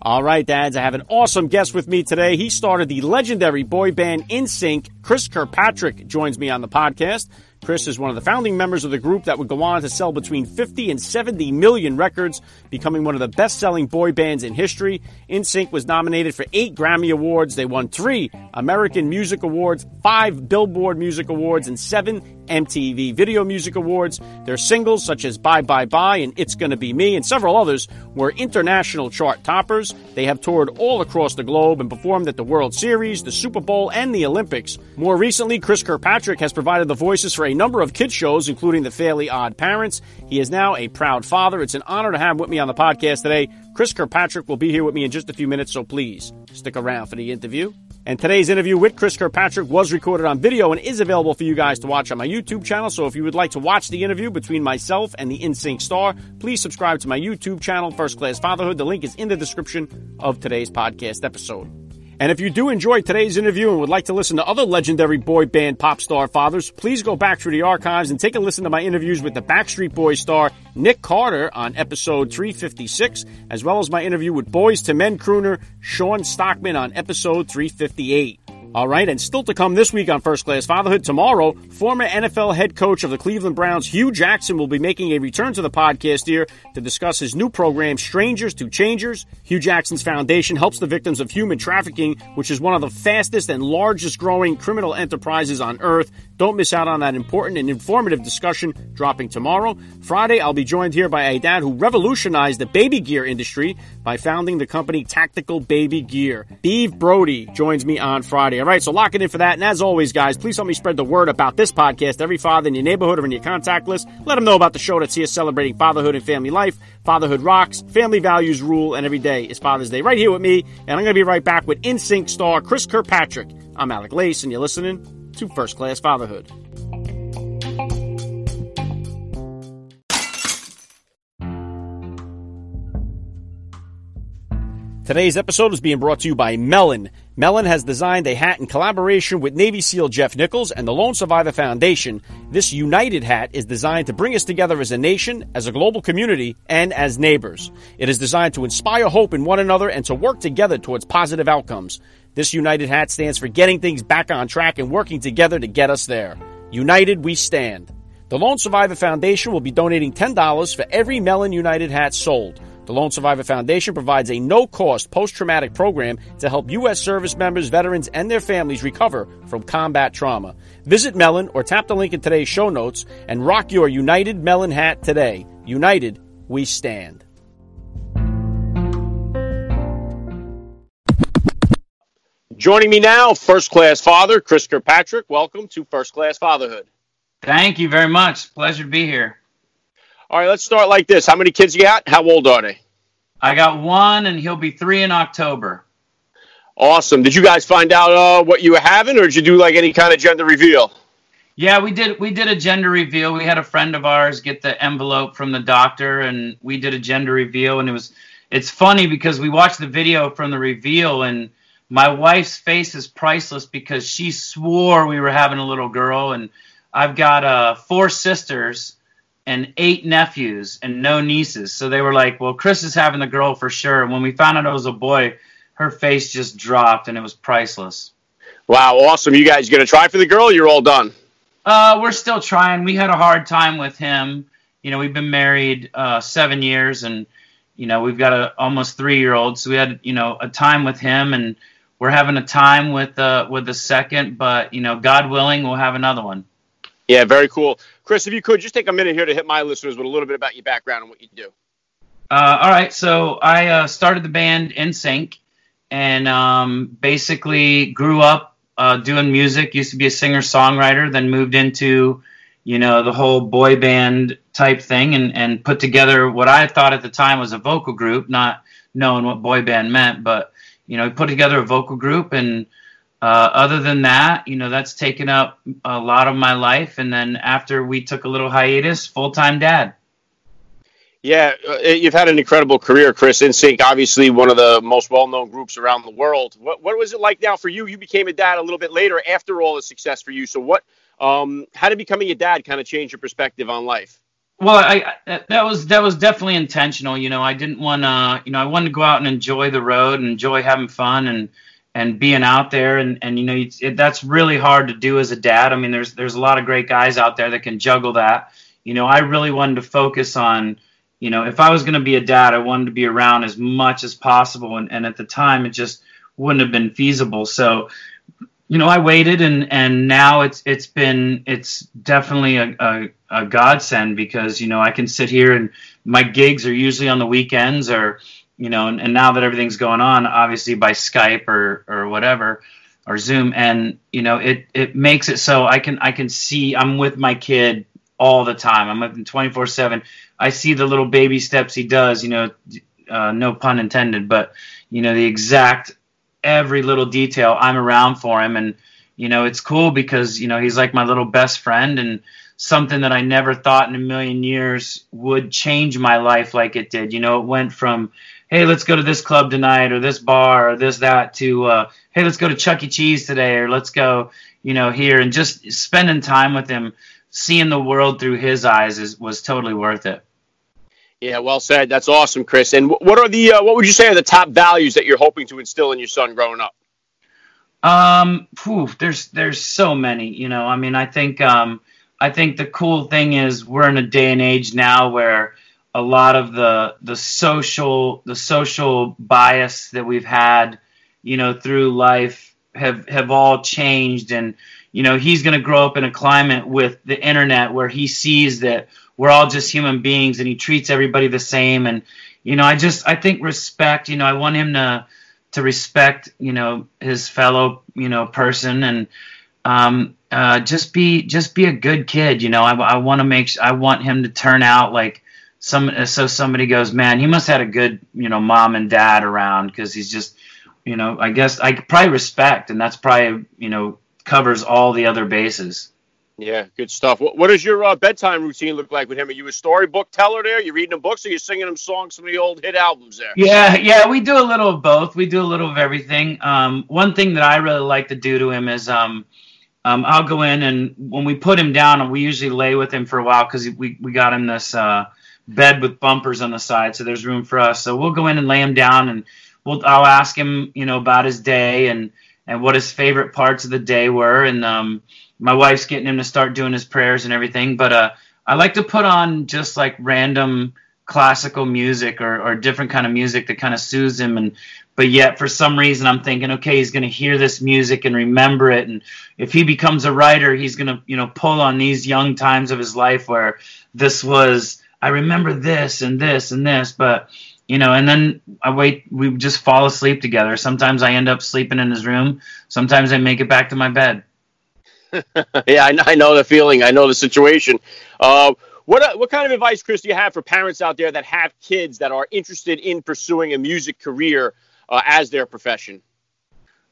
All right, dads, I have an awesome guest with me today. He started the legendary boy band NSYNC. Chris Kirkpatrick joins me on the podcast. Chris is one of the founding members of the group that would go on to sell between 50 and 70 million records, becoming one of the best selling boy bands in history. NSYNC was nominated for eight Grammy Awards. They won three American Music Awards, five Billboard Music Awards, and seven MTV Video Music Awards. Their singles, such as Bye Bye Bye and It's Gonna Be Me, and several others, were international chart toppers. They have toured all across the globe and performed at the World Series, the Super Bowl, and the Olympics. More recently, Chris Kirkpatrick has provided the voices for a number of kids shows, including The Fairly Odd Parents. He is now a proud father. It's an honor to have him with me on the podcast today. Chris Kirkpatrick will be here with me in just a few minutes, so please stick around for the interview. And today's interview with Chris Kirkpatrick was recorded on video and is available for you guys to watch on my YouTube channel. So if you would like to watch the interview between myself and the NSYNC star, please subscribe to my YouTube channel, First Class Fatherhood. The link is in the description of today's podcast episode. And if you do enjoy today's interview and would like to listen to other legendary boy band pop star fathers, please go back through the archives and take a listen to my interviews with the Backstreet Boys star Nick Carter on episode 356, as well as my interview with Boyz II Men crooner Shawn Stockman on episode 358. All right, and still to come this week on First Class Fatherhood, tomorrow, former NFL head coach of the Cleveland Browns, Hue Jackson, will be making a return to the podcast here to discuss his new program, Strangers to Changers. Hue Jackson's foundation helps the victims of human trafficking, which is one of the fastest and largest growing criminal enterprises on earth. Don't miss out on that important and informative discussion dropping tomorrow. Friday, I'll be joined here by a dad who revolutionized the baby gear industry by founding the company Tactical Baby Gear. Steve Brody joins me on Friday. All right, so lock it in for that. And as always, guys, please help me spread the word about this podcast. Every father in your neighborhood or in your contact list, let them know about the show that's here celebrating fatherhood and family life. Fatherhood rocks, family values rule, and every day is Father's Day right here with me. And I'm going to be right back with NSYNC star Chris Kirkpatrick. I'm Alec Lace, and you're listening to First Class Fatherhood. Today's episode is being brought to you by Melin. Melin has designed a hat in collaboration with Navy SEAL Jeff Nichols and the Lone Survivor Foundation. This United hat is designed to bring us together as a nation, as a global community, and as neighbors. It is designed to inspire hope in one another and to work together towards positive outcomes. This United hat stands for getting things back on track and working together to get us there. United we stand. The Lone Survivor Foundation will be donating $10 for every Melin United hat sold. The Lone Survivor Foundation provides a no cost post traumatic program to help U.S. service members, veterans, and their families recover from combat trauma. Visit Melin or tap the link in today's show notes and rock your United Melin hat today. United, we stand. Joining me now, first class father, Chris Kirkpatrick. Welcome to First Class Fatherhood. Thank you very much. Pleasure to be here. All right, let's start like this. How many kids you got? How old are they? I got one, and he'll be three in October. Awesome. Did you guys find out uh, what you were having, or did you do like any kind of gender reveal? Yeah, we did. We did a gender reveal. We had a friend of ours get the envelope from the doctor, and we did a gender reveal. And it was, it's funny because we watched the video from the reveal, and my wife's face is priceless because she swore we were having a little girl, and I've got uh, four sisters and eight nephews and no nieces. So they were like, well, Chris is having the girl for sure. And when we found out it was a boy, her face just dropped and it was priceless. Wow, awesome. You guys going to try for the girl you're all done? Uh, we're still trying. We had a hard time with him. You know, we've been married uh, seven years and, you know, we've got a almost three year old. So we had, you know, a time with him and we're having a time with, uh, with the second, but, you know, God willing, we'll have another one. Yeah, very cool. Chris, if you could just take a minute here to hit my listeners with a little bit about your background and what you do. Uh, all right, so I uh, started the band NSYNC, and um, basically grew up uh, doing music. Used to be a singer songwriter, then moved into you know the whole boy band type thing, and and put together what I thought at the time was a vocal group, not knowing what boy band meant, but you know put together a vocal group and uh, other than that, you know, that's taken up a lot of my life. And then after we took a little hiatus, full time dad. Yeah, uh, you've had an incredible career, Chris. NSYNC, obviously one of the most well-known groups around the world. What what was it like now for you? You became a dad a little bit later after all the success for you. So what? Um, how did becoming a dad kind of change your perspective on life? Well, I, I that was that was definitely intentional. You know, I didn't want to. You know, I wanted to go out and enjoy the road and enjoy having fun and and being out there and and you know it, that's really hard to do as a dad. I mean, there's there's a lot of great guys out there that can juggle that. You know, I really wanted to focus on you know, if I was going to be a dad, I wanted to be around as much as possible. And, and at the time, it just wouldn't have been feasible. So, you know, I waited, and and now it's it's been it's definitely a, a, a godsend because you know I can sit here and my gigs are usually on the weekends or you know, and, and now that everything's going on, obviously by Skype or or whatever or Zoom, and you know, it it makes it so I can I can see I'm with my kid all the time. I'm with him 24 seven I see the little baby steps he does, you know, uh, no pun intended, but you know the exact every little detail. I'm around for him, and you know it's cool because you know he's like my little best friend, and something that I never thought in a million years would change my life like it did. You know, it went from hey, let's go to this club tonight, or this bar, or this that, to uh, hey, let's go to Chuck E. Cheese today, or let's go, you know, here, and just spending time with him, seeing the world through his eyes is was totally worth it. Yeah, well said. That's awesome, Chris. And what are the uh, what would you say are the top values that you're hoping to instill in your son growing up? Um, whew, there's there's so many. You know, I mean, I think um, I think the cool thing is we're in a day and age now where a lot of the the social the social bias that we've had, you know, through life have have all changed and you know he's going to grow up in a climate with the internet where he sees that we're all just human beings and he treats everybody the same. And you know i just i think respect you know i want him to to respect you know his fellow you know person and um uh just be just be a good kid you know. I, I want to make i want him to turn out like some so somebody goes man he must have had a good you know mom and dad around because he's just you know i guess i probably respect and that's probably you know covers all the other bases yeah, good stuff. What, what does your uh, bedtime routine look like with him? Are you a storybook teller there? You reading him books, or you singing him songs from the old hit albums there? Yeah, yeah, we do a little of both. We do a little of everything. Um, one thing that I really like to do to him is um, um, I'll go in and when we put him down, we usually lay with him for a while because we we got him this uh, bed with bumpers on the side, so there's room for us. So we'll go in and lay him down, and we'll I'll ask him, you know, about his day and and what his favorite parts of the day were, and um, my wife's getting him to start doing his prayers and everything. But uh, I like to put on just like random classical music or, or different kind of music that kind of soothes him. And but yet for some reason i'm thinking okay he's going to hear this music and remember it. And if he becomes a writer he's going to you know pull on these young times of his life where this was i remember this and this and this. But you know and then i wait we just fall asleep together sometimes i end up sleeping in his room sometimes i make it back to my bed yeah, I, I, know the feeling. I know the situation. Uh, what uh, what kind of advice, Chris, do you have for parents out there that have kids that are interested in pursuing a music career uh, as their profession?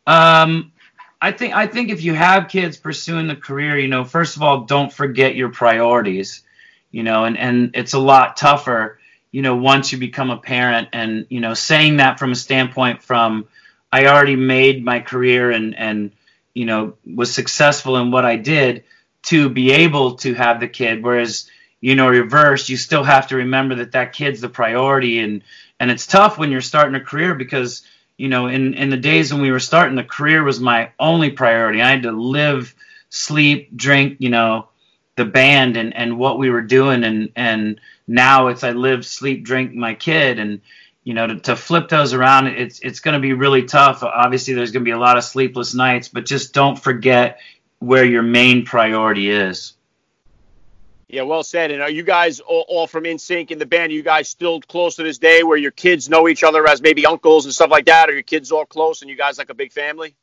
Um, I think I think if you have kids pursuing the career, you know, first of all, don't forget your priorities. You know, and and it's a lot tougher, you know, once you become a parent, and you know, saying that from a standpoint from I already made my career and and you know was successful in what I did to be able to have the kid. Whereas you know reverse you still have to remember that that kid's the priority. And and it's tough when you're starting a career because you know in in the days when we were starting the career was my only priority. I had to live sleep drink you know the band and and what we were doing. And and now it's I live sleep drink my kid and you know, to, to flip those around, it's it's going to be really tough. Obviously, there's going to be a lot of sleepless nights, but just don't forget where your main priority is. Yeah, well said. And are you guys all, all from NSYNC in the band? Are you guys still close to this day where your kids know each other as maybe uncles and stuff like that? Are your kids all close and you guys like a big family?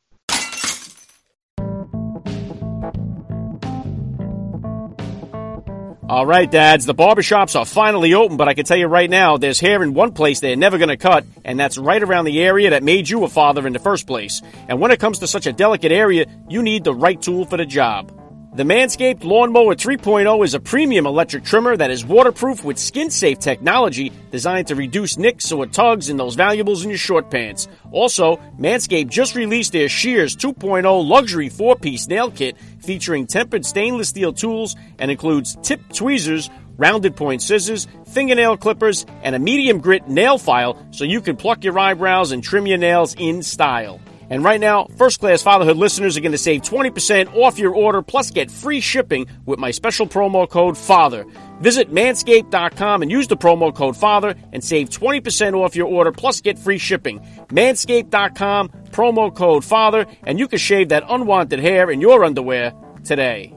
All right, dads, the barbershops are finally open, but I can tell you right now, there's hair in one place they're never going to cut, and that's right around the area that made you a father in the first place. And when it comes to such a delicate area, you need the right tool for the job. The Manscaped Lawnmower 3.0 is a premium electric trimmer that is waterproof with skin safe technology designed to reduce nicks or tugs in those valuables in your short pants. Also, Manscaped just released their Shears 2.0 luxury 4 piece nail kit featuring tempered stainless steel tools and includes tip tweezers, rounded point scissors, fingernail clippers, and a medium grit nail file so you can pluck your eyebrows and trim your nails in style. And right now, first class fatherhood listeners are going to save 20% off your order plus get free shipping with my special promo code FATHER. Visit manscaped.com and use the promo code FATHER and save 20% off your order plus get free shipping. Manscaped.com, promo code FATHER, and you can shave that unwanted hair in your underwear today.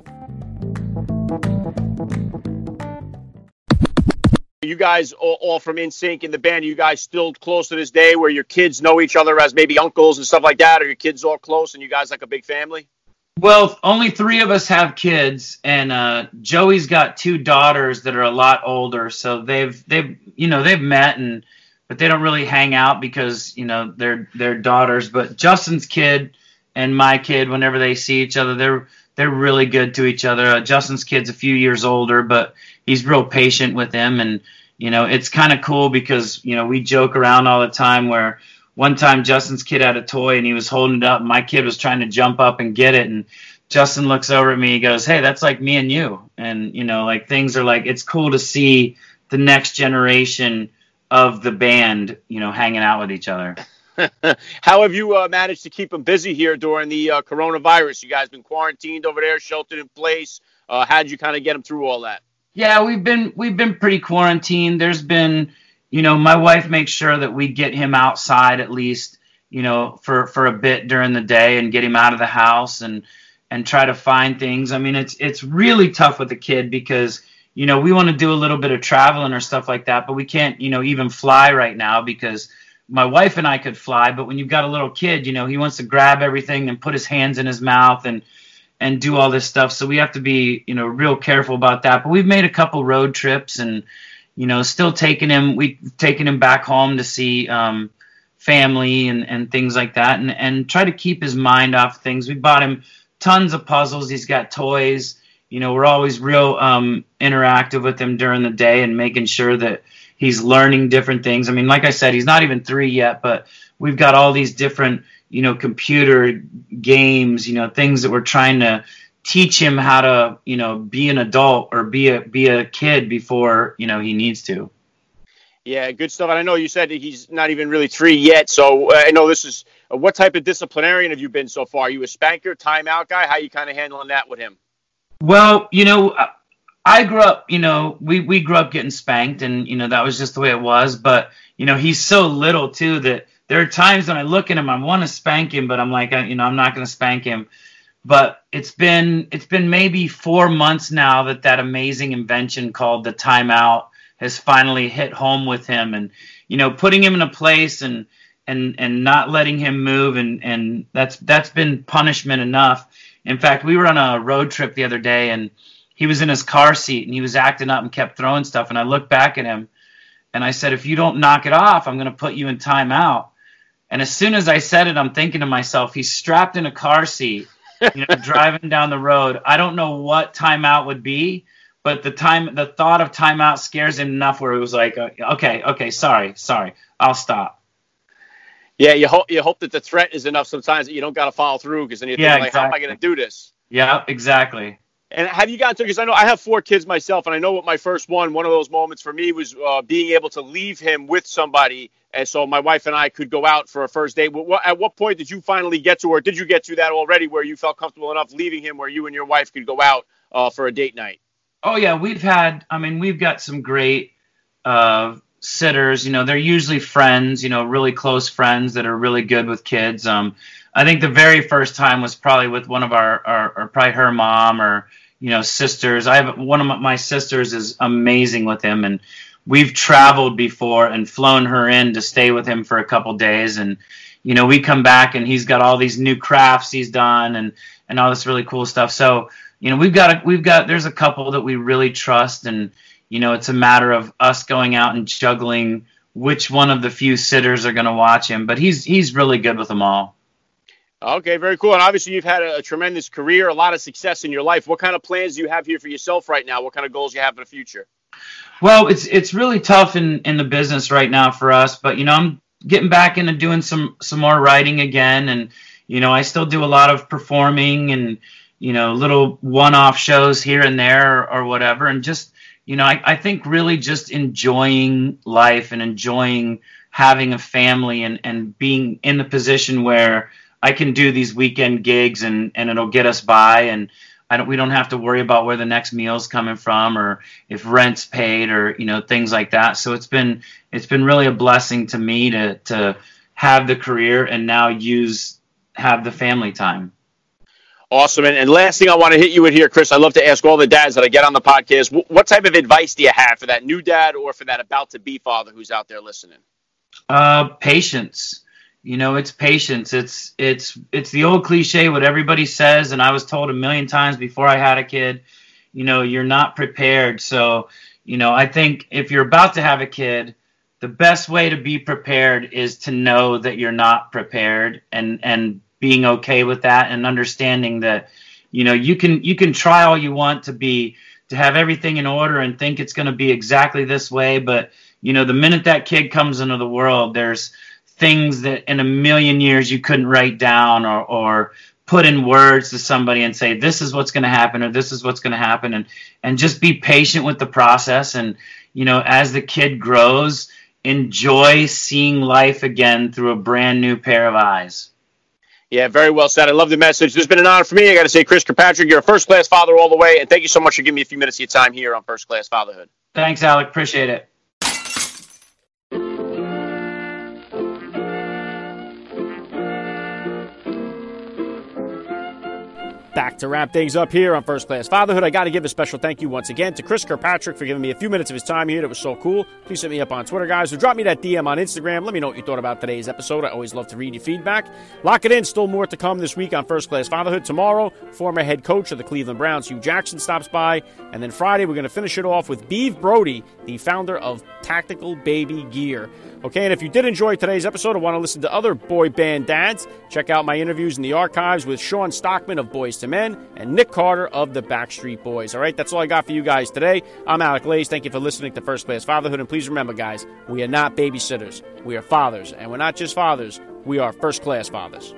You guys all, from NSYNC in the band, are you guys still close to this day where your kids know each other as maybe uncles and stuff like that? Are your kids all close and you guys like a big family? Well, only three of us have kids, and uh, Joey's got two daughters that are a lot older, so they've they've you know they've met and but they don't really hang out because you know they're they're daughters. But Justin's kid and my kid, whenever they see each other, they're they're really good to each other. Uh, Justin's kid's a few years older, but he's real patient with him, and you know it's kind of cool because you know we joke around all the time where one time Justin's kid had a toy and he was holding it up, and my kid was trying to jump up and get it, and Justin looks over at me, he goes, "Hey, that's like me and you," and you know like things are like it's cool to see the next generation of the band, you know, hanging out with each other. How have you uh, managed to keep them busy here during the uh, coronavirus? You guys been quarantined over there, sheltered in place. Uh, how did you kind of get them through all that? Yeah, we've been we've been pretty quarantined. There's been, you know, my wife makes sure that we get him outside at least, you know, for for a bit during the day and get him out of the house and and try to find things. I mean, it's it's really tough with the kid because you know we want to do a little bit of traveling or stuff like that, but we can't, you know, even fly right now because my wife and I could fly, but when you've got a little kid, you know, he wants to grab everything and put his hands in his mouth and and do all this stuff. So we have to be, you know, real careful about that. But we've made a couple road trips and, you know, still taking him. We've taken him back home to see um, family and and things like that, and and try to keep his mind off things. We bought him tons of puzzles. He's got toys. You know, we're always real um, interactive with him during the day and making sure that He's learning different things. I mean, like I said, he's not even three yet, but we've got all these different, you know, computer games, you know, things that we're trying to teach him how to, you know, be an adult or be a be a kid before, you know, he needs to. Yeah, good stuff. And I know you said he's not even really three yet. So uh, I know this is uh, what type of disciplinarian have you been so far? Are you a spanker, timeout guy? How you kind of handling that with him? Well, you know, I grew up, you know, we, we grew up getting spanked and, you know, that was just the way it was. But, you know, he's so little too that there are times when I look at him, I want to spank him, but I'm like, you know, I'm not going to spank him. But it's been, it's been maybe four months now that that amazing invention called the timeout has finally hit home with him and, you know, putting him in a place and, and, and not letting him move. And, and that's, that's been punishment enough. In fact, we were on a road trip the other day and, he was in his car seat and he was acting up and kept throwing stuff. And I looked back at him and I said, if you don't knock it off, I'm going to put you in timeout. And as soon as I said it, I'm thinking to myself, he's strapped in a car seat, you know, driving down the road. I don't know what timeout would be, but the time, the thought of timeout scares him enough where it was like, uh, okay, okay, sorry, sorry, I'll stop. Yeah, you hope you hope that the threat is enough sometimes that you don't got to follow through because then you're yeah, like, exactly. how am I going to do this? Yeah, exactly. And have you gotten to? Because I know I have four kids myself, and I know what my first one. One of those moments for me was uh, being able to leave him with somebody, and so my wife and I could go out for a first date. At what point did you finally get to, or did you get to that already, where you felt comfortable enough leaving him, where you and your wife could go out uh, for a date night? Oh yeah, we've had. I mean, we've got some great uh, sitters. You know, they're usually friends. You know, really close friends that are really good with kids. Um, I think the very first time was probably with one of our, our or probably her mom or you know sisters. I have one of my sisters is amazing with him, and we've traveled before and flown her in to stay with him for a couple days, and you know we come back and he's got all these new crafts he's done and and all this really cool stuff. So you know we've got a, we've got there's a couple that we really trust. And you know it's a matter of us going out and juggling which one of the few sitters are going to watch him. But he's he's really good with them all. Okay very cool. And obviously you've had a, a, tremendous career a lot of success in your life. What kind of plans do you have here for yourself right now? What kind of goals you have in the future well it's it's really tough in in the business right now for us but you know i'm getting back into doing some some more writing again. And you know i still do a lot of performing and you know, little one-off shows here and there or, or whatever, and just you know, I, I think really just enjoying life and enjoying having a family and, and being in the position where I can do these weekend gigs and, and it'll get us by. And I don't we don't have to worry about where the next meal's coming from or if rent's paid or you know things like that. So it's been it's been really a blessing to me to to have the career and now use have the family time. Awesome. And, and last thing I want to hit you with here, Chris, I love to ask all the dads that I get on the podcast, w- what type of advice do you have for that new dad or for that about to be father who's out there listening? Uh, patience. You know, it's patience. It's it's it's the old cliche what everybody says, and I was told a million times before I had a kid. You know, you're not prepared. So, you know, I think if you're about to have a kid, the best way to be prepared is to know that you're not prepared and and being okay with that and understanding that you know you can you can try all you want to be to have everything in order and think it's going to be exactly this way but you know the minute that kid comes into the world there's things that in a million years you couldn't write down or or put in words to somebody and say this is what's going to happen or this is what's going to happen and and just be patient with the process and you know as the kid grows enjoy seeing life again through a brand new pair of eyes yeah, very well said. I love the message. This has been an honor for me. I got to say, Chris Kirkpatrick, you're a first class father all the way. And thank you so much for giving me a few minutes of your time here on First Class Fatherhood. Thanks, Alec. Appreciate it. To wrap things up here on First Class Fatherhood. I got to give a special thank you once again to Chris Kirkpatrick for giving me a few minutes of his time here. That was so cool. Please hit me up on Twitter, guys, or drop me that DM on Instagram. Let me know what you thought about today's episode. I always love to read your feedback. Lock it in. Still more to come this week on First Class Fatherhood. Tomorrow, former head coach of the Cleveland Browns, Hue Jackson, stops by. And then Friday, we're going to finish it off with Steve Brody, the founder of Tactical Baby Gear. Okay, and if you did enjoy today's episode or want to listen to other boy band dads, check out my interviews in the archives with Shawn Stockman of Boyz II Men and Nick Carter of the Backstreet Boys. All right, that's all I got for you guys today. I'm Alec Lace. Thank you for listening to First Class Fatherhood. And please remember, guys, we are not babysitters. We are fathers. And we're not just fathers, we are first class fathers.